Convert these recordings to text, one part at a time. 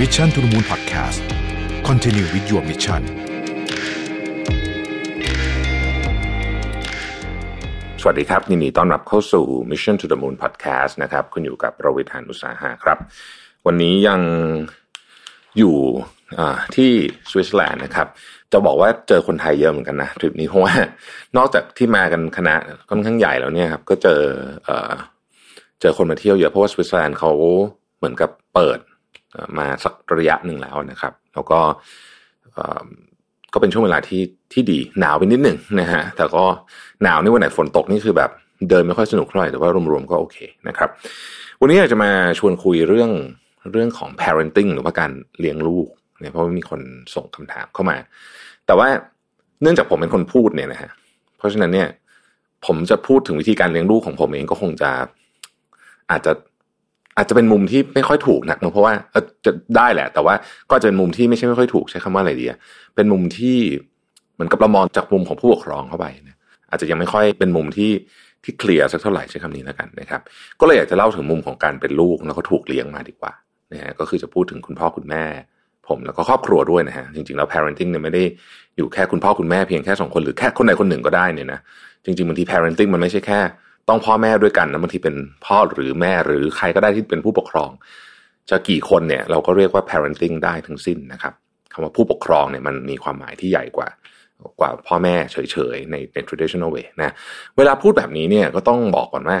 Mission to the Moon Podcast Continue with your mission สวัสดีครับยินดีต้อนรับเข้าสู่ Mission to the Moon Podcast นะครับคุณอยู่กับประวิทยานุสาหะครับ วันนี้ยังอยู่ที่สวิตเซอร์แลนด์นะครับ จะบอกว่าเจอคนไทยเยอะเหมือนกันนะทริปนี้เพราะว่านอกจากที่มากันคณะค่อนข้างใหญ่แล้วเนี่ยครับ ก็เจอเจอคนมาเที่ยวเยอะเพราะว่าสวิตเซอร์แลนด์เขาเหมือนกับเปิด มาสักระยะหนึ่งแล้วนะครับ แล้วก็ก็เป็นช่วงเวลาที่ที่ดีหนาวไปนิดหนึ่งนะฮะแต่ก็หนาวนี่วันไหนฝนตกนี่คือแบบเดินไม่ค่อยสนุกเท่าไหร่แต่ว่ารวมๆก็โอเคนะครับ วันนี้อยากจะมาชวนคุยเรื่องเรื่องของ parenting หรือว่าการเลี้ยงลูกเนี่ยเพราะมีคนส่งคำถามเข้ามา แต่ว่าเนื่องจากผมเป็นคนพูดเนี่ยนะฮะเพราะฉะนั้นเนี่ยผมจะพูดถึงวิธีการเลี้ยงลูกของผมเองก็คงจะอาจจะ อาจจะเป็นมุมที่ไม่ค่อยถูกนักนะเพราะว่าจะได้แหละ แต่ว่าก็จะเป็นมุมที่ไม่ใช่ไม่ค่อยถูกใช้คำว่าอะไรดีเป็นมุมที่เหมือนกับเรามองจากมุมของผู้ปกครองเข้าไปนะอาจจะยังไม่ค่อยเป็นมุมที่ที่เคลียร์สักเท่าไหร่ใช้คำนี้แล้วกันนะครับ ก็เลยอยากจะเล่าถึงมุมของการเป็นลูกแล้วก็ถูกเลี้ยงมาดีกว่านะฮะก็คือจะพูดถึงคุณพ่อคุณแม่ ผมแล้วก็ครอบครัวด้วยนะฮะจริงๆแล้ว parenting เนี่ยไม่ได้อยู่แค่คุณพ่อคุณแม่เพียงแค่สองคนหรือแค่คนใดคนหนึ่งก็ได้เนี่ยนะจริงๆบางที parenting มันไม่ใช่แค่ ต้องพ่อแม่ด้วยกันนะบางทีเป็นพ่อหรือแม่หรือใครก็ได้ที่เป็นผู้ปกครอง จะกี่คนเนี่ยเราก็เรียกว่า parenting ได้ทั้งสิ้นนะครับคำว่าผู้ปกครองเนี่ยมันมีความหมายที่ใหญ่กว่า กว่าพ่อแม่เฉยๆในใน traditional way นะเวลาพูดแบบนี้เนี่ยก็ต้องบอกก่อนว่า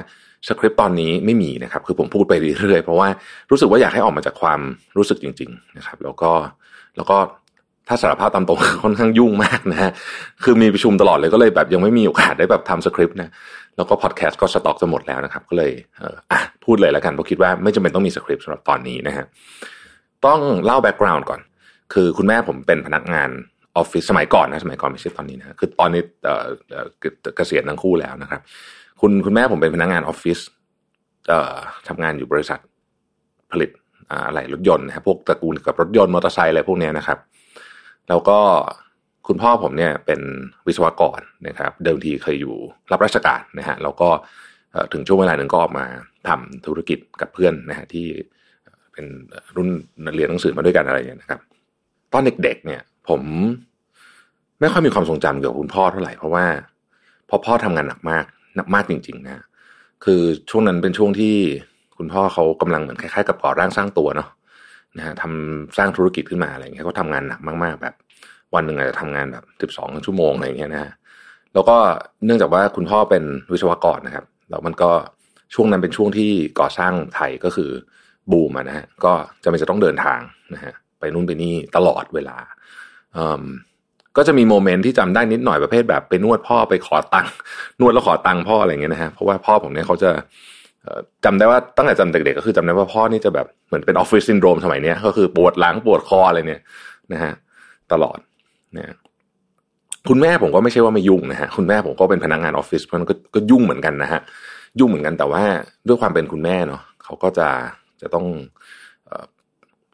สคริปต์ตอนนี้ไม่มีนะครับ คือผมพูดไปเรื่อยๆ เพราะว่ารู้สึกว่าอยากให้ออกมาจากความรู้สึกจริง ๆ นะครับ แล้วก็แล้วก็ถ้าสารภาพตามตรงค่อนข้างยุ่งมากนะฮะคือมีประชุมตลอดเลยก็เลยแบบยังไม่มีโอกาสได้แบบทำสคริปต์นะ แล้วก็พอดแคสต์ก็สต็อกจะหมดแล้วนะครับ ก็เลยเอออะพูดเลยแล้วกันเพราะคิดว่าไม่จำเป็นต้องมีสคริปต์สำหรับตอนนี้นะฮะต้องเล่า background ก่อน คือคุณแม่ผมเป็นพนักงานออฟฟิศสมัยก่อนนะสมัยก่อนไม่ใช่ตอนนี้นะคือตอนนี้เอ่อเกษียณทั้งคู่แล้วนะครับ คุณคุณแม่ผมเป็นพนักงานออฟฟิศเอ่อทำงานอยู่บริษัทผลิตอะไรรถยนต์นะพวกตระกูลกับรถยนต์มอเตอร์ไซค์อะไรพวกนี้นะครับ แล้วก็ คุณพ่อผมเนี่ยเป็นวิศวกรนะครับ เดิมทีเคยอยู่รับราชการนะฮะแล้วก็ถึงช่วงเวลาหนึ่งก็ออกมาทำธุรกิจกับเพื่อนนะฮะที่เป็นรุ่นเรียนหนังสือมาด้วยกันอะไรอย่างนี้นะครับ ตอนเด็กๆเนี่ย ผมไม่ค่อยมีความทรงจำเกี่ยวกับคุณพ่อเท่าไหร่เพราะว่าพอพ่อทำงานหนักมากหนักมากจริง ๆ นะ คือช่วงนั้นเป็นช่วงที่คุณพ่อเขากำลังเหมือนคล้ายๆกับก่อร่างสร้างตัวเนาะนะฮะทำสร้างธุรกิจขึ้นมาอะไรเงี้ยเขาทำงานหนักมากๆแบบ วันหนึ่งอาจจะทำงานแบบสิบสองชั่วโมงอะไรเงี้ยนะฮะแล้วก็เนื่องจากว่าคุณพ่อเป็นวิศวกรนะครับแล้วมันก็ช่วงนั้นเป็นช่วงที่ก่อสร้างไทยก็คือบูมนะฮะก็จะเป็นจะต้องเดินทางนะฮะไปนู่นไปนี่ตลอดเวลาก็จะมีโมเมนต์ที่จำได้นิดหน่อยประเภทแบบไปนวดพ่อไปขอตังค์นวดแล้วขอตังค์พ่ออะไรเงี้ยนะฮะเพราะว่าพ่อผมเนี่ยเขาจะจำได้ว่าตั้งแต่จำเด็กๆก็คือจำได้ว่าพ่อนี่จะแบบเหมือนเป็นออฟฟิศซินโดรมสมัยนี้ก็คือปวดหลังปวดคออะไรเนี่ยนะฮะตลอด นะคุณแม่ผมก็ไม่ใช่ว่าไม่ยุ่งนะฮะคุณแม่ผมก็เป็นพนักงานออฟฟิศเพราะนั้นก็ยุ่งเหมือนกันนะฮะยุ่งเหมือนกันแต่ว่าด้วยความเป็นคุณแม่เนาะเขาก็จะจะต้อง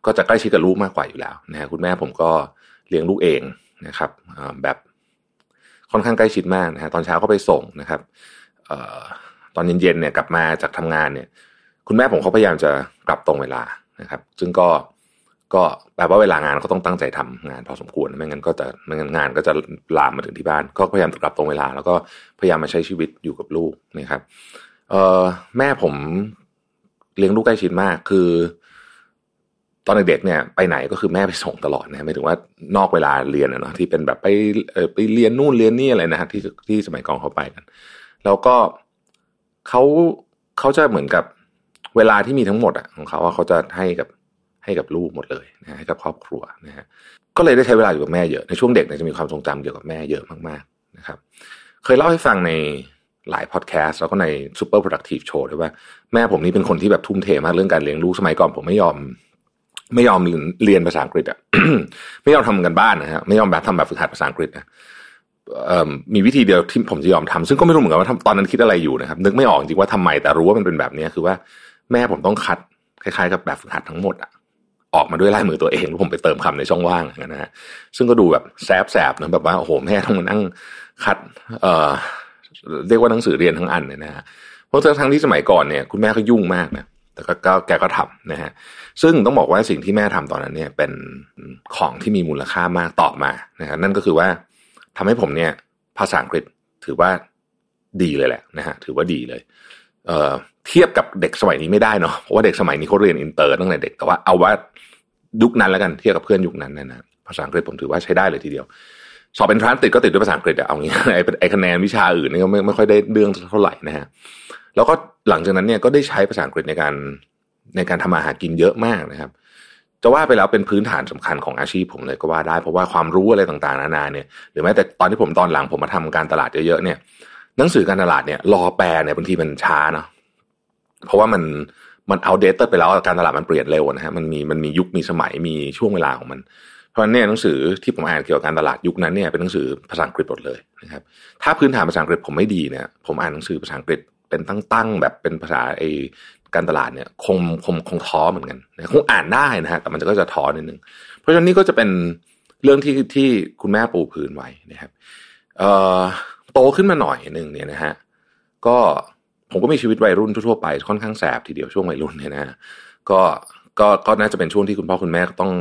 ก็จะใกล้ชิดกับลูกมากกว่าอยู่แล้วนะฮะคุณแม่ผมก็เลี้ยงลูกเองนะครับแบบค่อนข้างใกล้ชิดมากนะฮะตอนเช้าก็ไปส่งนะครับตอนเย็นๆเนี่ยกลับมาจากทำงานเนี่ย คุณแม่ผมเขาพยายามจะกลับตรงเวลานะครับ ซึ่งก็ ก็แปลว่าเวลางานก็ต้องตั้งใจทำงานพอสมควรไม่งั้นก็จะไม่งั้นงานก็จะลามมาถึงที่บ้าน ก็พยายามกลับตรงเวลา แล้วก็พยายามมาใช้ชีวิตอยู่กับลูกนะครับเอ่อแม่ผมเลี้ยงลูกใกล้ชิดมากคือ ตอนเด็กเนี่ย ไปไหนก็คือแม่ไปส่งตลอดนะไม่ถึงว่านอกเวลาเรียนนะที่เป็นแบบไปเออไปเรียนนู่นเรียนนี่อะไรนะที่ที่สมัยกอนเขาไปกันแล้วก็เขาเขาจะเหมือนกับเวลาที่มีทั้งหมดอะของเขาว่าเขาจะให้กับ ให้กับลูกหมดเลยนะให้กับครอบครัวนะฮะก็เลยได้ใช้เวลาอยู่กับแม่เยอะในช่วงเด็กเนี่ยจะมีความทรงจำเกี่ยวกับแม่เยอะมากๆนะครับ เคยเล่าให้ฟังในหลายพอดแคสต์แล้วก็ใน Super Productive Show ด้วยว่าแม่ผมนี่เป็นคนที่แบบทุ่มเทมากเรื่องการเลี้ยงลูกสมัยก่อนผมไม่ยอม ไม่ยอมเรียนภาษาอังกฤษอะไม่ยอมทำกันบ้านนะฮะไม่ยอมแบบทำแบบฝึกหัดภาษาอังกฤษนะมีวิธีเดียวที่ผมจะยอมทำซึ่งก็ไม่รู้เหมือนกันว่าตอนนั้นคิดอะไรอยู่นะครับ นึกไม่ออกจริงว่าทำไมแต่รู้ว่ามันเป็นแบบนี้คือว่าแม่ผมต้องคัดคล้ายๆกับแบบฝึกหัดทั้งหมดอะ ออกมาด้วยลายมือตัวเองแล้วผมไปเติมคำในช่องว่างนะฮะซึ่งก็ดูแบบแสบๆนะแบบว่าโอ้โหแม่ต้องมานั่งคัดเอ่อเรียกว่าหนังสือเรียนทั้งอันเนี่ยนะฮะเพราะทั้งที่สมัยก่อนเนี่ยคุณแม่ก็ยุ่งมากนะแต่ก็แกก็ทำนะฮะซึ่งต้องบอกว่าสิ่งที่แม่ทำตอนนั้นเนี่ยเป็นของที่มีมูลค่ามากต่อมานะฮะนั่นก็คือว่าทำให้ผมเนี่ยภาษาอังกฤษถือว่าดีเลยแหละนะฮะถือว่าดีเลย เอ่อ เทียบกับเด็กสมัยนี้ไม่ได้เนาะเพราะว่าเด็กสมัยนี้เขาเรียนอินเตอร์ตั้งแต่เด็กแต่ว่าเอาว่ายุคนั้นแล้วกันเทียบกับเพื่อนยุคนั้นนะนะภาษาอังกฤษผมถือว่าใช้ได้เลยทีเดียว สอบเป็นทรานติดก็ติดด้วยภาษาอังกฤษอะเอางี้ไอ้คะแนนวิชาอื่นนี่ก็ไม่ไม่ค่อยได้เรื่องเท่าไหร่นะฮะแล้วก็หลังจากนั้นเนี่ยก็ได้ใช้ภาษาอังกฤษในการในการทำอาหารกินเยอะมากนะครับจะว่าไปแล้วเป็นพื้นฐานสำคัญของอาชีพผมเลยก็ว่าได้เพราะว่าความรู้อะไรต่างๆ นานาเนี่ยหรือแม้แต่ตอนที่ผมตอนหลังผมมาทำการตลาดเยอะๆเนี่ย หนังสือการตลาดเนี่ยรอแปลเนี่ยบางทีมันช้าเนาะ เพราะว่ามันมันเอาเดตไปแล้วการตลาดมันเปลี่ยนเร็วนะฮะมันมีมันมียุคมีสมัยมีช่วงเวลาของมัน เพราะฉะนั้นเนี่ยหนังสือที่ผมอ่านเกี่ยวกับการตลาดยุคนั้นเนี่ยเป็นหนังสือภาษาอังกฤษหมดเลยนะครับถ้าพื้นฐานภาษาอังกฤษผมไม่ดีเนี่ยผมอ่านหนังสือภาษาอังกฤษเป็นตั้งๆแบบเป็นภาษาไอการตลาดเนี่ยคงคงคงท้อเหมือนกันคงอ่านได้นะฮะแต่มันก็จะท้อนิดนึงเพราะฉะนั้นนี่ก็จะเป็นเรื่องที่ที่คุณแม่ปูพื้นไว้นะครับเอ่อโตขึ้นมาหน่อยหนึ่งเนี่ยนะฮะก็ ผมก็มีชีวิตวัยรุ่นทั่วไปค่อนข้างแสบทีเดียวช่วงวัยรุ่นเนี่ยนะก็ก็ก็น่าจะเป็นช่วงที่คุณพ่อคุณแม่ต้อง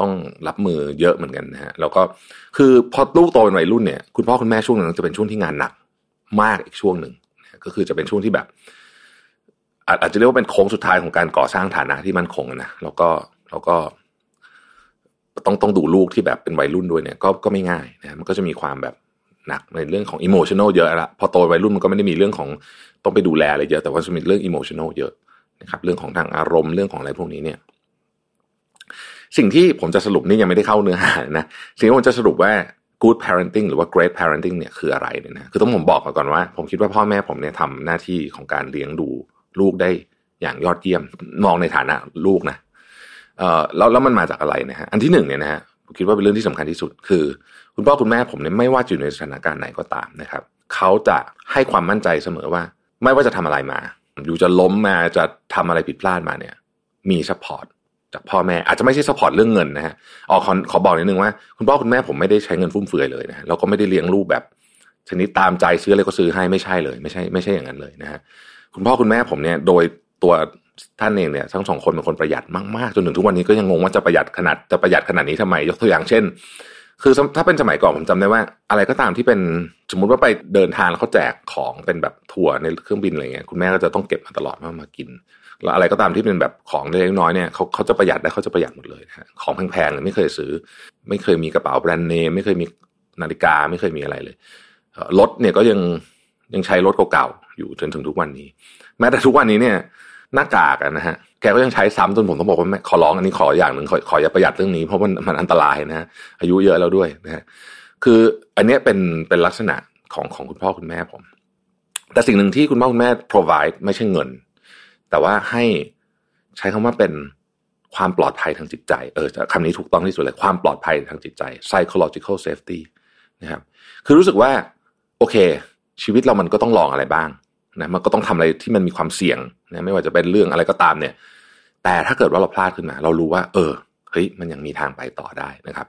ต้องรับมือเยอะเหมือนกันนะฮะแล้วก็คือพอลูกโตเป็นวัยรุ่นเนี่ยคุณพ่อคุณแม่ช่วงนั้นจะเป็นช่วงที่งานหนักมากอีกช่วงหนึ่งก็คือจะเป็นช่วงที่แบบ อาจจะเรียกว่าเป็นโค้งสุดท้ายของการก่อสร้างฐานะที่มั่นคงนะแล้วก็แล้วก็ ต้องต้องดูลูกที่แบบเป็นวัยรุ่นด้วยเนี่ย ก็ก็ไม่ง่ายนะมันก็จะมีความแบบ หนักในเรื่องของอิโมชันอลเยอะละพอโตวัยรุ่นมันก็ไม่ได้มีเรื่องของต้องไปดูแลอะไรเยอะ แต่ว่าจะมีเรื่องอิโมชันอลเยอะนะครับเรื่องของทางอารมณ์เรื่องของอะไรพวกนี้เนี่ย สิ่งที่ผมจะสรุปนี่ยังไม่ได้เข้าเนื้อหานะสิ่งที่ผมจะสรุปว่า good parenting หรือว่า great parenting เนี่ยคืออะไรเนี่ยนะคือต้องผมบอกก่อนว่า ผมคิดว่าพ่อแม่ผมเนี่ยทำหน้าที่ของการเลี้ยงดูลูกได้อย่างยอดเยี่ยมมองในฐานะลูกนะเอ่อแล้วแล้วมันมาจากอะไรนะฮะอันที่หนึ่งเนี่ยนะฮะ ผมคิดว่าเป็นเรื่องที่สำคัญที่สุด คือ คุณพ่อคุณแม่ผมเนี่ยไม่ว่าอยู่ในสถานการณ์ไหนก็ตามนะครับเขาจะให้ความมั่นใจเสมอว่า ไม่ว่าจะทำอะไรมา อยู่จะล้มมาจะทำอะไรผิดพลาดมาเนี่ย มี support จากพ่อแม่อาจจะไม่ใช่ support เรื่องเงินนะฮะออขอขอบอกนิดนึงว่าคุณพ่อคุณแม่ผมไม่ได้ใช้เงินฟุ่มเฟือยเลยนะแล้วก็ไม่ได้เลี้ยงลูกแบบ ชนิดตามใจซื้ออะไรก็ซื้อให้ไม่ใช่เลย ไม่ใช่ไม่ใช่อย่างนั้นเลยนะฮะคุณพ่อคุณแม่ผมเนี่ยโดยตัว ท่านเองเนี่ยทั้งสองคนเป็นคนประหยัดมากๆจนถึงทุกวันนี้ก็ยังงงว่าจะประหยัดขนาดจะประหยัดขนาดนี้ทำไมยกตัวอย่างเช่น คือถ้าเป็นสมัยก่อนผมจำได้ว่า อะไรก็ตามที่เป็นสมมุติว่าไปเดินทางแล้วเขาแจกของเป็นแบบทัวในเครื่องบินอะไรเงี้ยคุณแม่ก็จะต้องเก็บมาตลอดมามากินแล้วอะไรก็ตามที่เป็นแบบของเล็กน้อยเนี่ยเขาเขาจะประหยัดได้เขาจะประหยัดหมดเลยนะของแพงๆเลยไม่เคยซื้อ ไม่เคยมีกระเป๋าแบรนด์เนมไม่เคยมีนาฬิกาไม่เคยมีอะไรเลยรถเนี่ยก็ยังยังใช้รถเก่าๆอยู่จนถึงทุกวันนี้ แม้แต่ทุกวันนี้เนี่ย หน้ากากนะฮะแกก็ยังใช้ซ้ำจนผมต้องบอกว่าขอร้องอันนี้ขออย่างหนึ่งขอขออย่าประหยัดเรื่องนี้เพราะมันมันอันตรายนะฮะอายุเยอะแล้วด้วยนะฮะคืออันนี้เป็นเป็นลักษณะของของคุณพ่อคุณแม่ผม แต่สิ่งหนึ่งที่คุณพ่อคุณแม่ provide ไม่ใช่เงิน แต่ว่าให้ใช้คำว่าเป็นความปลอดภัยทางจิตใจ เออคำนี้ถูกต้องที่สุดเลยความปลอดภัยทางจิตใจ psychological safety นะครับ คือรู้สึกว่า โอเค ชีวิตเรามันก็ต้องลองอะไรบ้าง นะมันก็ต้องทำอะไรที่มันมีความเสี่ยงนะไม่ว่าจะเป็นเรื่องอะไรก็ตามเนี่ย แต่ถ้าเกิดว่าเราพลาดขึ้นมา เรารู้ว่า เออเฮ้ยมันยังมีทางไปต่อได้นะครับ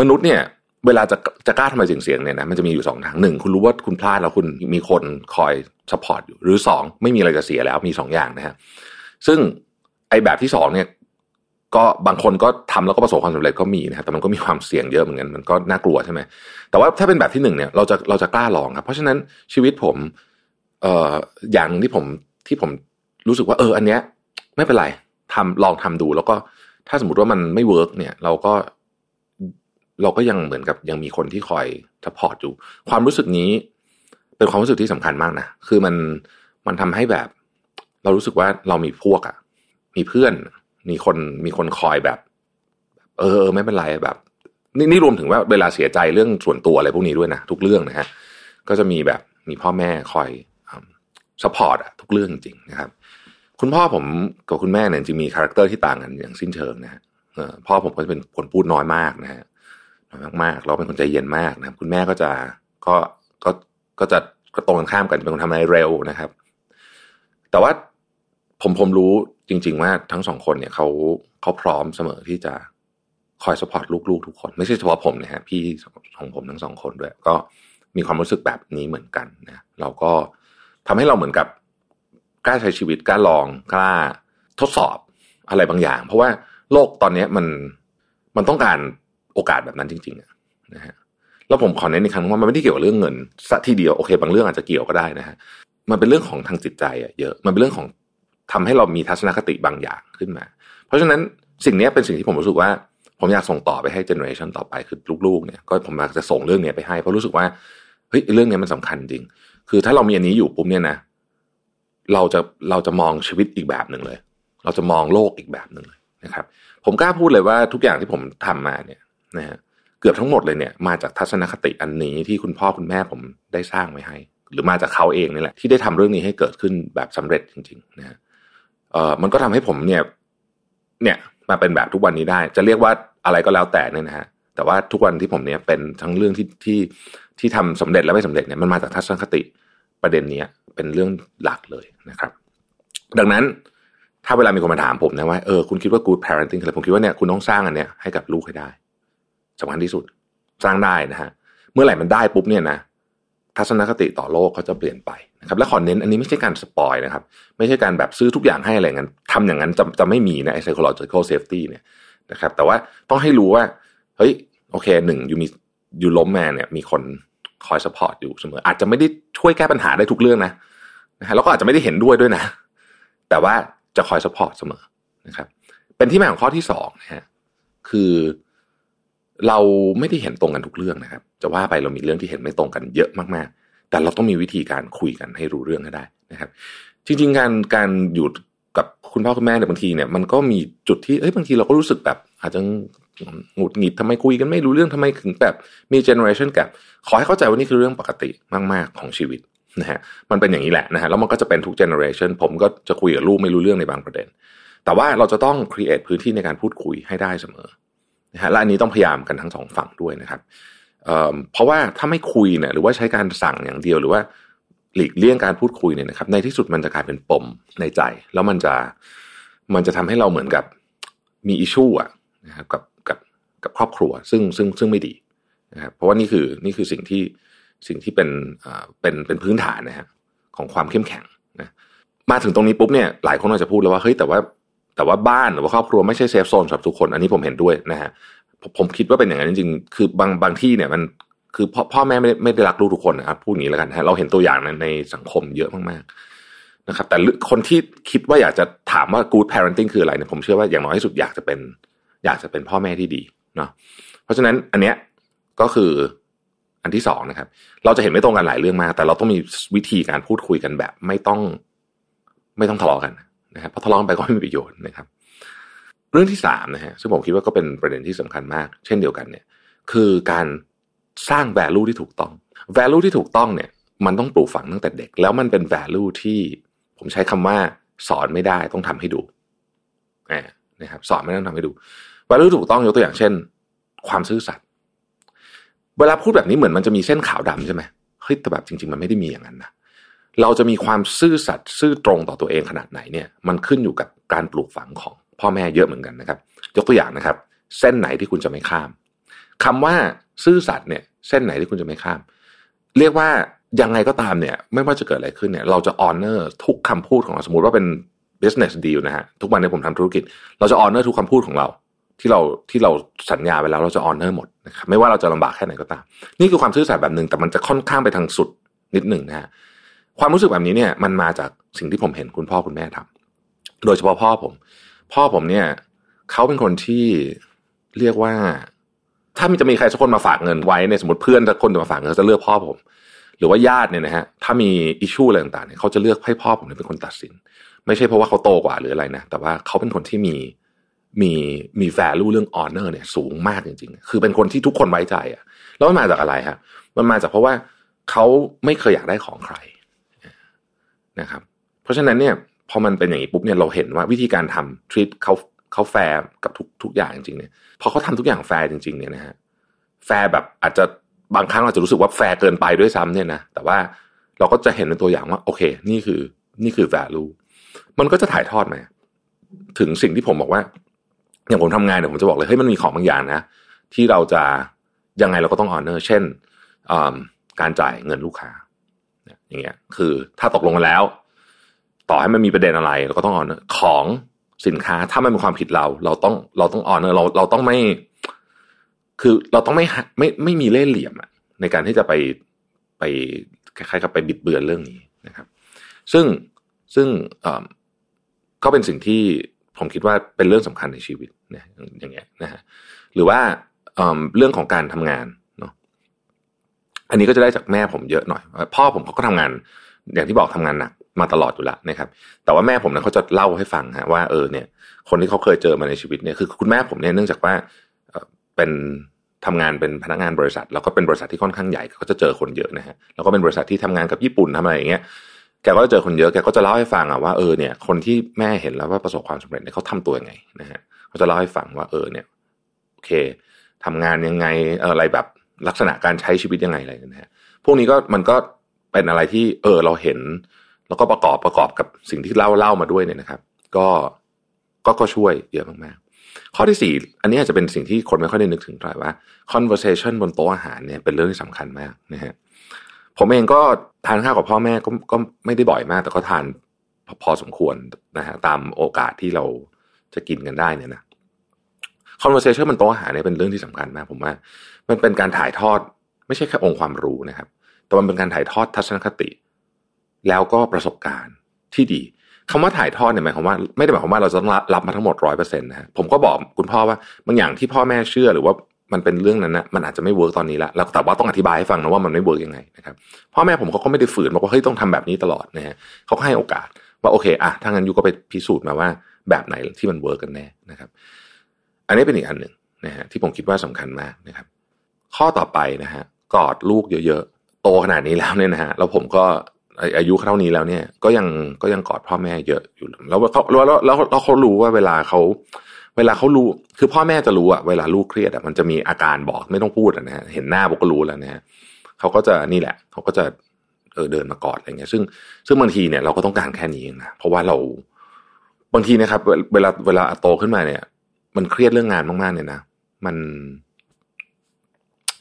มนุษย์เนี่ย เวลาจะจะกล้าทำอะไรเสี่ยงๆเนี่ยนะมันจะมีอยู่สองทางหนึ่งคุณรู้ว่าคุณพลาดแล้วคุณมีคนคอย support อยู่หรือสองไม่มีอะไรจะเสียแล้วมีสองอย่างนะฮะซึ่งไอ้แบบที่สองเนี่ยก็บางคนก็ทำแล้วก็ประสบความสำเร็จก็มีนะแต่มันก็มีความเสี่ยงเยอะเหมือนกันมันก็น่ากลัวใช่ไหมแต่ว่าถ้าเป็นแบบที่หนึ่งเนี่ยเราจะเราจะกล้าลองครับเพราะฉะนั้นชีวิตผม เอ่ออย่างที่ผมที่ผมรู้สึกว่าเออ อันเนี้ย ไม่เป็นไรทำลองทำดู แล้วก็ถ้าสมมติว่ามันไม่ work เนี่ย เราก็เราก็ยังเหมือนกับยังมีคนที่คอย support อยู่ ความรู้สึกนี้ เป็นความรู้สึกที่สำคัญมากนะคือมันมันทำให้แบบ เรารู้สึกว่าเรามีพวกอะ่ะ มีเพื่อน มีคนมีคนคอยแบบ เออ ไม่เป็นไรแบบ นี่นี่รวมถึงว่าเวลาเสียใจเรื่องส่วนตัวอะไรพวกนี้ด้วยนะทุกเรื่องนะฮะก็จะมีแบบมีพ่อแม่คอย support อะทุกเรื่องจริงนะครับ คุณพ่อผมกับคุณแม่เนี่ยจริงมีคาแรคเตอร์ที่ต่างกันอย่างสิ้นเชิงนะฮะพ่อผมก็จะเป็นคนพูดน้อยมากนะฮะน้อยมากๆเราเป็นคนใจเย็นมากนะคุณแม่ก็จะก็ก็ก็จะก็ตรงกันข้ามกันเป็นคนทำอะไรเร็วนะครับ แต่ว่าผมผมรู้จริง ๆ ว่าทั้งสองคนเนี่ยเขาเขาพร้อมเสมอที่จะคอยสปอร์ตลูกๆทุกคน ไม่ใช่เฉพาะผมนะฮะพี่ของผมทั้งสองคนด้วย ก็มีความรู้สึกแบบนี้เหมือนกันนะเราก็ ทำให้เราเหมือนกับกล้าใช้ชีวิตกล้าลองกล้าทดสอบอะไรบางอย่าง เพราะว่าโลกตอนนี้มันมันต้องการโอกาสแบบนั้นจริงๆนะฮะแล้วผมขอเน้นอีกครั้งว่ามันไม่ได้เกี่ยวกับเรื่องเงินสัทีเดียวโอเค บางเรื่องอาจจะเกี่ยวก็ได้นะฮะมันเป็นเรื่องของทางจิตใจอะเยอะมันเป็นเรื่องของทำให้เรามีทัศนคติบางอย่างขึ้นมา เพราะฉะนั้นสิ่งนี้เป็นสิ่งที่ผมรู้สึกว่า ผมอยากส่งต่อไปให้เจเนอเรชันต่อไปคือลูกๆเนี่ยก็ผมอยากจะส่งเรื่องนี้ไปให้เพราะรู้สึกว่าเฮ้ยเรื่องนี้มันสำคัญจริง คือถ้าเรามีอันนี้อยู่ปุ๊บเนี่ยนะ เราจะเราจะมองชีวิตอีกแบบหนึ่งเลย เราจะมองโลกอีกแบบหนึ่งเลยนะครับ ผมกล้าพูดเลยว่าทุกอย่างที่ผมทำมาเนี่ยนะฮะเกือบทั้งหมดเลยเนี่ยมาจากทัศนคติอันนี้ที่คุณพ่อคุณแม่ผมได้สร้างไว้ให้ หรือมาจากเขาเองนี่แหละที่ได้ทำเรื่องนี้ให้เกิดขึ้นแบบสำเร็จจริงๆนะฮะเอ่อมันก็ทำให้ผมเนี่ย เนี่ยมาเป็นแบบทุกวันนี้ได้ จะเรียกว่าอะไรก็แล้วแต่เนี่ยนะฮะแต่ว่าทุกวันที่ผมเนี่ยเป็นทั้งเรื่องที่ที่ ที่ทำสำเร็จและไม่สำเร็จเนี่ยมันมาจากทัศนคติประเด็นนี้เป็นเรื่องหลักเลยนะครับ ดังนั้นถ้าเวลามีคนมาถามผมนะว่าเออคุณคิดว่า good parenting คืออะไรผมคิดว่าเนี่ยคุณต้องสร้างอันเนี้ยให้กับลูกให้ได้สำคัญที่สุดสร้างได้นะฮะเมื่อไหร่มันได้ปุ๊บเนี่ยนะทัศนคติต่อโลกเขาจะเปลี่ยนไปนะครับและขอเน้นอันนี้ไม่ใช่การสปอยนะครับ ไม่ใช่การแบบซื้อทุกอย่างให้อะไรเงี้ยทำอย่างนั้นจะจะไม่มีนะไอ้ psychological safety เนี่ยนะครับแต่ว่าต้องให้รู้ว่าเฮ้ยโอเคหนึ่งอยู่มี อยู่ล้มมาเนี่ยมีคนคอย support อยู่เสมออาจจะไม่ได้ช่วยแก้ปัญหาได้ทุกเรื่องนะนะฮะแล้วก็อาจจะไม่ได้เห็นด้วยด้วยนะ แต่ว่าจะคอย support เสมอนะครับ เป็นที่มาของข้อที่สองนะฮะคือเราไม่ได้เห็นตรงกันทุกเรื่องนะครับ จะว่าไปเรามีเรื่องที่เห็นไม่ตรงกันเยอะมากๆ แต่เราต้องมีวิธีการคุยกันให้รู้เรื่องให้ได้นะครับ จริง ๆ การการอยู่ คุณพ่อคุณแม่เนี่ยบางทีเนี่ยมันก็มีจุดที่เอ้ยบางทีเราก็รู้สึกแบบ อาจจะหงุดหงิดทำไมคุยกันไม่รู้เรื่องทำไมถึงแบบมี generation gap ขอให้เข้าใจว่านี่คือเรื่องปกติมาก ๆ ของชีวิตนะฮะมันเป็นอย่างนี้แหละนะฮะแล้วมันก็จะเป็นทุก generation ผมก็จะคุยกับลูกไม่รู้เรื่องในบางประเด็น แต่ว่าเราจะต้อง create พื้นที่ในการพูดคุยให้ได้เสมอนะฮะและอันนี้ต้องพยายามกันทั้งสองฝั่งด้วยนะครับเพราะว่าถ้าไม่คุยเนี่ยหรือว่าใช้การสั่งอย่างเดียวหรือว่า หลีกเลี่ยงการพูดคุยเนี่ยนะครับ ในที่สุดมันจะกลายเป็นปมในใจ แล้วมันจะมันจะทำให้เราเหมือนกับมีอิชูอะนะครับกับกับกับครอบครัว ซึ่งซึ่งซึ่งไม่ดีนะครับเพราะว่านี่คือนี่คือสิ่งที่สิ่งที่เป็นอ่าเป็นเป็นพื้นฐานนะฮะของความเข้มแข็งนะมาถึงตรงนี้ปุ๊บเนี่ยหลายคนอาจจะพูดแล้วว่าเฮ้ยแต่ว่าแต่ว่าบ้านหรือว่าครอบครัวไม่ใช่เซฟโซนสำหรับทุกคน อันนี้ผมเห็นด้วยนะฮะผมคิดว่าเป็นอย่างนั้นจริงๆคือบางบางที่เนี่ยมัน คือพ่อพ่อแม่ไม่ไม่ได้รักลูกทุกคนนะครับพูดอย่างนี้แล้วกันฮะเราเห็นตัวอย่างในในสังคมเยอะมากๆนะครับ แต่คนที่คิดว่าอยากจะถามว่า good parenting คืออะไรเนี่ยผมเชื่อว่าอย่างน้อยที่สุดอยากจะเป็น อยากจะเป็นพ่อแม่ที่ดีเนาะเพราะฉะนั้นอันเนี้ยก็คืออันที่สองนะครับ เราจะเห็นไม่ตรงกันหลายเรื่องมาก แต่เราต้องมีวิธีการพูดคุยกันแบบ ไม่ต้อง ไม่ต้องทะเลาะกันนะครับเพราะทะเลาะกันไปก็ไม่มีประโยชน์นะครับ เรื่องที่สามนะฮะซึ่งผมคิดว่าก็เป็นประเด็นที่สำคัญมาก เช่นเดียวกันเนี่ย คือการ สร้าง value ที่ถูกต้อง value ที่ถูกต้องเนี่ย มันต้องปลูกฝังตั้งแต่เด็ก แล้วมันเป็น value ที่ผมใช้คำว่าสอนไม่ได้ต้องทำให้ดูนะครับสอนไม่ต้องทำให้ดู value ถูกต้องยกตัวอย่างเช่น ความซื่อสัตย์เวลาพูดแบบนี้เหมือนมันจะมีเส้นขาวดำใช่ไหมเฮ้ยแต่แบบจริง ๆ มันไม่ได้มีอย่างนั้นนะเราจะมีความซื่อสัตย์ซื่อตรงต่อตัวเองขนาดไหนเนี่ย มันขึ้นอยู่กับการปลูกฝังของพ่อแม่เยอะเหมือนกันนะครับ ยกตัวอย่างนะครับ เส้นไหนที่คุณจะไม่ข้ามคำว่า ซื่อสัตย์เนี่ยเส้นไหนที่คุณจะไม่ข้าม เรียกว่ายังไงก็ตามเนี่ย ไม่ว่าจะเกิดอะไรขึ้นเนี่ย เราจะ honor ทุกคำพูดของเราสมมติว่าเป็น business deal นะฮะทุกวันนี้ผมทำธุรกิจ เราจะ honor ทุกคำพูดของเรา ที่เราที่เราสัญญาไปแล้วเราจะ honor หมดนะครับไม่ว่าเราจะลำบากแค่ไหนก็ตาม นี่คือความซื่อสัตย์แบบหนึ่งแต่มันจะค่อนข้างไปทางสุดนิดหนึ่งนะฮะความรู้สึกแบบนี้เนี่ย มันมาจากสิ่งที่ผมเห็นคุณพ่อคุณแม่ทำโดยเฉพาะพ่อผม พ่อผมเนี่ย เขาเป็นคนที่เรียกว่า ถ้ามีจะมีใครสักคนมาฝากเงินไว้ในสมมติเพื่อนสักคนจะมาฝากเงินเขาจะเลือกพ่อผม หรือว่าญาติเนี่ยนะฮะถ้ามีอิชชูอะไรต่างๆเนี่ยเขาจะเลือกให้พ่อผมเป็นคนตัดสิน ไม่ใช่เพราะว่าเขาโตกว่าหรืออะไรนะแต่ว่าเขาเป็นคนที่มีมีมีแฟลูเรื่องออเนอร์เนี่ยสูงมากจริงๆ คือเป็นคนที่ทุกคนไว้ใจอะแล้วมันมาจากอะไรฮะมันมาจากเพราะว่าเขาไม่เคยอยากได้ของใครนะครับ เพราะฉะนั้นเนี่ยพอมันเป็นอย่างนี้ปุ๊บเนี่ยเราเห็นว่าวิธีการทำ treat เขา เขาแฟร์กับทุกทุกอย่างจริงๆเนี่ยพอเขาทำทุกอย่างแฟร์จริง ๆเนี่ยนะฮะแฟร์แบบอาจจะบางครั้งเราจะรู้สึกว่าแฟร์เกินไปด้วยซ้ำเนี่ยนะแต่ว่าเราก็จะเห็นเป็นตัวอย่างว่า โอเค นี่คือนี่คือ value มันก็จะถ่ายทอดมาถึงสิ่งที่ผมบอกว่า อย่างผมทำงานเนี่ยผมจะบอกเลยเฮ้ยมันมีของบางอย่างนะ ที่เราจะยังไงเราก็ต้องออเนอร์เช่นการจ่ายเงินลูกค้าอย่างเงี้ย คือถ้าตกลงกันแล้ว ต่อให้มันมีประเด็นอะไร เราก็ต้องออนของ สินค้าถ้ามันเป็นความผิดเรา เราต้องเราต้องออนเราเราต้องไม่ คือเราต้องไม่ไม่ไม่มีเล่ห์เหลี่ยมอะในการที่จะไปไปคล้ายๆกับไปบิดเบือนเรื่องนี้นะครับ ซึ่งซึ่งก็เป็นสิ่งที่ผมคิดว่าเป็นเรื่องสำคัญในชีวิตนะอย่างเงี้ยนะฮะหรือว่าเรื่องของการทำงานเนาะอันนี้ก็จะได้จากแม่ผมเยอะหน่อย พ่อผมเขาก็ทำงาน อย่างที่บอกทำงานหนักมาตลอดอยู่ล้วนะครับ แต่ว่าแม่ผมนี่ยเขาจะเล่าให้ฟังฮะว่าเออเนี่ย คนที่เขาเคยเจอมาในชีวิตเนี่ยคือคุณแม่ผมเนี่ยเนื่องจากว่าเป็นทำงานเป็นพนักงานบริษัท แล้วก็เป็นบริษัทที่ค่อนข้างใหญ่ก็จะเจอคนเยอะนะฮะแล้วก็เป็นบริษัทที่ทำงานกับญี่ปุ่นทำอะไรอย่างเงี้ยแกก็จะเจอคนเยอะแกก็จะเล่าให้ฟังอะว่าเออเนี่ยคนที่แม่เห็นแล้วว่าประสบความสำเร็จเนี่ยเขาทำตัวยังไงนะฮะเขาจะเล่าให้ฟังว่าเออเนี่ยโอเคทำงานยังไงอะไรแบบลักษณะการใช้ชีวิตยังไงอะไรนะฮะพวกนี้ก็มันก็ เป็นอะไรที่เออเราเห็น แล้วก็ประกอบประกอบกับสิ่งที่เล่าเล่ามาด้วยเนี่ยนะครับ ก็ก็ก็ช่วยเยอะมากๆข้อที่สี่อันนี้อาจจะเป็นสิ่งที่คนไม่ค่อยได้นึกถึงเท่าไหร่ว่า conversation บนโต๊ะอาหารเนี่ยเป็นเรื่องที่สำคัญมากนะฮะผมเองก็ทานข้าวกับพ่อแม่ก็ก็ไม่ได้บ่อยมาก แต่ก็ทานพอพอสมควรนะฮะตามโอกาสที่เราจะกินกันได้เนี่ยนะ conversation บนโต๊ะอาหารเนี่ยเป็นเรื่องที่สำคัญมากผมว่า มันเป็นการถ่ายทอดไม่ใช่แค่องค์ความรู้นะครับ แต่มันเป็นการถ่ายทอดทัศนคติ แล้วก็ประสบการณ์ที่ดีคำว่าถ่ายทอดเนี่ยหมายความว่าไม่ได้หมายความว่าเราจะต้องรับมาทั้งหมดร้อยเปอร์เซ็นต์นะฮะผมก็บอกคุณพ่อว่าบางอย่างที่พ่อแม่เชื่อหรือว่ามันเป็นเรื่องนั้นนะมันอาจจะไม่ work ตอนนี้ละแล้วแต่ว่าต้องอธิบายให้ฟังนะว่ามันไม่ work ยังไงนะครับพ่อแม่ผมเขาก็ไม่ได้ฝืนบอกว่าเฮ้ยต้องทำแบบนี้ตลอดนะฮะเขาให้โอกาสว่าโอเคอะถ้างั้น you ก็ไปพิสูจน์มาว่าแบบไหนที่มัน work กันแน่นะครับ อันนี้เป็นอีกอันหนึ่งนะฮะที่ผมคิดว่าสำคัญมากนะครับ ข้อต่อไปนะฮะกอดลูกเยอะ โตขนาดนี้แล้วเนี่ยนะฮะแล้วผมก็อายุเท่านี้แล้วเนี่ย ก็ยังก็ยังกอดพ่อแม่เยอะอยู่แล้วเขาแล้วแล้วแล้วเขารู้ว่าเวลาเขาเวลาเขารู้คือพ่อแม่จะรู้อะเวลาลูกเครียดอะมันจะมีอาการบอกไม่ต้องพูดนะฮะเห็นหน้าบอกก็รู้แล้วนะฮะเขาก็จะนี่แหละเขาก็จะเออเดินมากอดอะไรเงี้ย ซึ่งซึ่งบางทีเนี่ยเราก็ต้องการแค่นี้นะเพราะว่าเราบางทีนะครับ เวลาเวลาโตขึ้นมาเนี่ย มันเครียดเรื่องงานมากๆเนี่ยนะมัน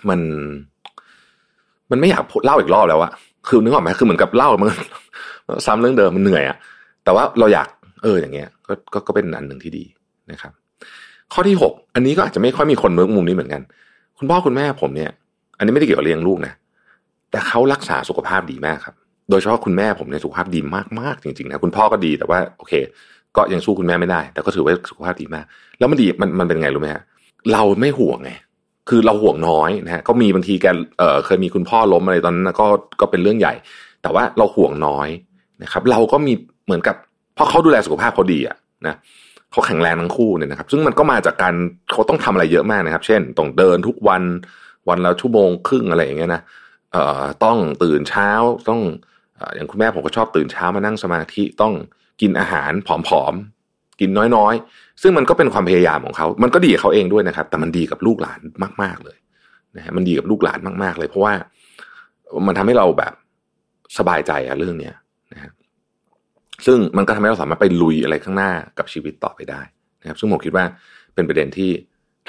มัน มันไม่อยากเล่าอีกรอบแล้วอะคือนึกออกไหมคือเหมือนกับเล่ามันซ้ำเรื่องเดิมมันเหนื่อยอะแต่ว่าเราอยากเอออย่างเงี้ยก็ก็ก็เป็นอันหนึ่งที่ดีนะครับ ข้อที่หกอันนี้ก็อาจจะไม่ค่อยมีคนเมืองมุมนี้เหมือนกัน คุณพ่อคุณแม่ผมเนี่ย อันนี้ไม่ได้เกี่ยวกับเลี้ยงลูกนะแต่เขารักษาสุขภาพดีมากครับ โดยเฉพาะคุณแม่ผมเนี่ยสุขภาพดีมากๆจริงๆนะคุณพ่อก็ดีแต่ว่าโอเค ก็ยังสู้คุณแม่ไม่ได้ แต่ก็ถือว่าสุขภาพดีมาก แล้วมันดีมันมันเป็นไงรู้ไหมฮะเราไม่ห่วงไง คือเราห่วงน้อยนะฮะก็มีบางทีแกเอ่อเคยมีคุณพ่อล้มอะไรตอนนั้นก็ก็เป็นเรื่องใหญ่ แต่ว่าเราห่วงน้อยนะครับ เราก็มีเหมือนกับเพราะเขาดูแลสุขภาพเขาดีอะนะเขาแข็งแรงทั้งคู่เนี่ยนะครับ ซึ่งมันก็มาจากการเขาต้องทำอะไรเยอะมากนะครับ เช่นต้องเดินทุกวันวันละชั่วโมงครึ่งอะไรอย่างเงี้ยนะเอ่อต้องตื่นเช้าต้องอย่างคุณแม่ผมก็ชอบตื่นเช้ามานั่งสมาธิต้องกินอาหารผอม กินน้อยๆ ซึ่งมันก็เป็นความพยายามของเขา มันก็ดีกับเขาเองด้วยนะครับ แต่มันดีกับลูกหลานมาก ๆเลยนะฮะมันดีกับลูกหลานมากๆเลย เพราะว่ามันทำให้เราแบบสบายใจอะเรื่องเนี้ยนะฮะซึ่งมันก็ทำให้เราสามารถไปลุยอะไรข้างหน้ากับชีวิตต่อไปได้นะครับ ซึ่งผมคิดว่าเป็นประเด็นที่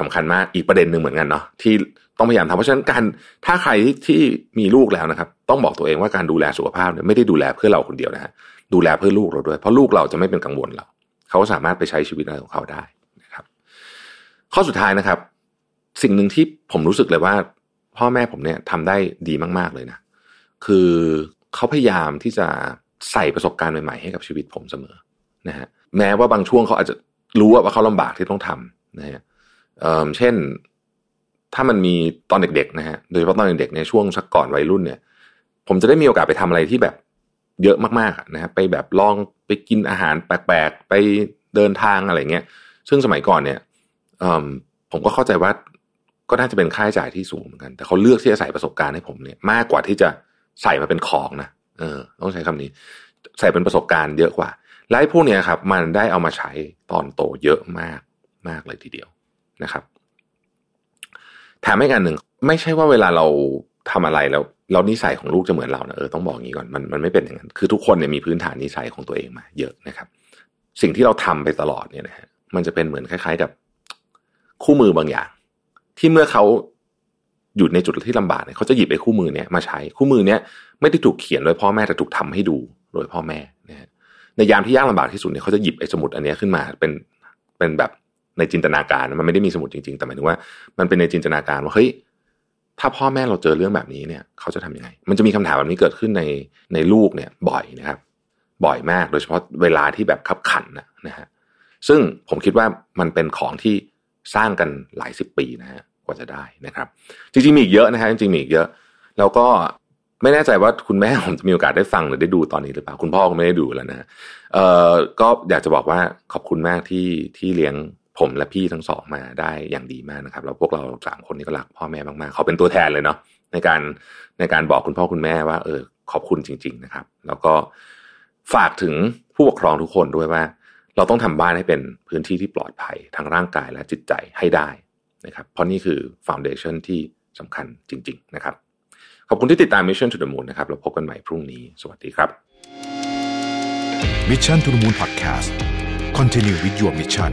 สำคัญมากอีกประเด็นหนึ่งเหมือนกันเนาะที่ต้องพยายามทำเพราะฉะนั้นการถ้าใครที่มีลูกแล้วนะครับ ต้องบอกตัวเองว่าการดูแลสุขภาพเนี่ยไม่ได้ดูแลเพื่อเราคนเดียวนะฮะดูแลเพื่อลูกเราด้วย เพราะลูกเราจะไม่เป็นกังวลเรา เขาสามารถไปใช้ชีวิตอะไรของเขาได้นะครับ ข้อสุดท้ายนะครับ สิ่งหนึ่งที่ผมรู้สึกเลยว่า พ่อแม่ผมเนี่ยทำได้ดีมาก ๆ เลยนะ คือเขาพยายามที่จะใส่ประสบการณ์ใหม่ๆให้กับชีวิตผมเสมอนะฮะแม้ว่าบางช่วงเขาอาจจะรู้ว่าเขาลำบากที่ต้องทำนะฮะเเช่น ถ้ามันมีตอนเด็กๆนะฮะโดยเฉพาะตอนเด็กๆเนี่ยช่วงสักก่อนวัยรุ่นเนี่ย ผมจะได้มีโอกาสไปทำอะไรที่แบบเยอะมากๆนะฮะไปแบบลอง ไปกินอาหารแปลกๆ ไปเดินทางอะไรเงี้ย ซึ่งสมัยก่อนเนี่ยผมก็เข้าใจว่าก็น่าจะเป็นค่าใช้จ่ายที่สูงเหมือนกัน แต่เขาเลือกที่จะใส่ประสบการณ์ให้ผมเนี่ยมากกว่าที่จะใส่มาเป็นของนะเออต้องใช้คำนี้ ใส่เป็นประสบการณ์เยอะกว่าและไอ้พวกนี้ครับ มันได้เอามาใช้ตอนโตเยอะมากมากเลยทีเดียวนะครับแถมให้กันหนึ่งไม่ใช่ว่าเวลาเรา ทำอะไรแล้วเรานิสัยของลูกจะเหมือนเรานะเออต้องบอกงี้ก่อนมันมันไม่เป็นอย่างนั้นคือทุกคนเนี่ยมีพื้นฐานนิสัยของตัวเองมา เยอะนะครับ สิ่งที่เราทำไปตลอดเนี่ยนะฮะมันจะเป็นเหมือนคล้าย ๆ กับคู่มือบางอย่าง ที่เมื่อเขาอยู่ในจุดที่ลำบากเนี่ยเขาจะหยิบไอ้คู่มือเนี้ยมาใช้คู่มือเนี้ยไม่ได้ถูกเขียนโดยพ่อแม่แต่ถูกทำให้ดูโดยพ่อแม่นะฮะในยามที่ยากลำบากที่สุดเนี่ยเขาจะหยิบไอ้สมุดอันนี้ขึ้นมาเป็นเป็นแบบในจินตนาการมันไม่ได้มีสมุดจริงๆ แต่หมายถึงว่า มันเป็นในจินตนาการว่าเฮ้ย ถ้าพ่อแม่เราเจอเรื่องแบบนี้เนี่ย เขาจะทํำยังไง มันจะมีคำถามแบบนี้เกิดขึ้นในในลูกเนี่ย บ่อยนะครับ บ่อยมาก โดยเฉพาะเวลาที่แบบขับขันนะนะฮะซึ่งผมคิดว่ามันเป็นของที่สร้างกันหลายสิบปีนะฮะกว่าจะได้นะครับ จริงๆมีอีกเยอะนะฮะจริงๆมีอีกเยอะ แล้วก็ไม่แน่ใจว่าคุณแม่ผมจะมีโอกาสได้ฟังหรือได้ดูตอนนี้หรือเปล่า คุณพ่อก็ไม่ได้ดูแล้วนะเอ่อก็อยากจะบอกว่าขอบคุณมากที่ที่เลี้ยง ผมและพี่ทั้งสองมาได้อย่างดีมากนะครับ แล้วพวกเราสามคนนี้ก็รักพ่อแม่มากๆเขาเป็นตัวแทนเลยเนาะในการในการบอกคุณพ่อคุณแม่ว่า เออ ขอบคุณจริง ๆ นะครับ แล้วก็ฝากถึงผู้ปกครองทุกคนด้วยว่า เราต้องทำบ้านให้เป็นพื้นที่ที่ปลอดภัยทั้งร่างกายและจิตใจให้ได้นะครับ เพราะนี่คือฟ u n เดชันที่สำคัญจริง ๆ นะครับ ขอบคุณที่ติดตาม Mission to the Moon นะครับเราพบกันใหม่พรุ่งนี้ สวัสดีครับ Mission to the Moon Podcast Continue with your mission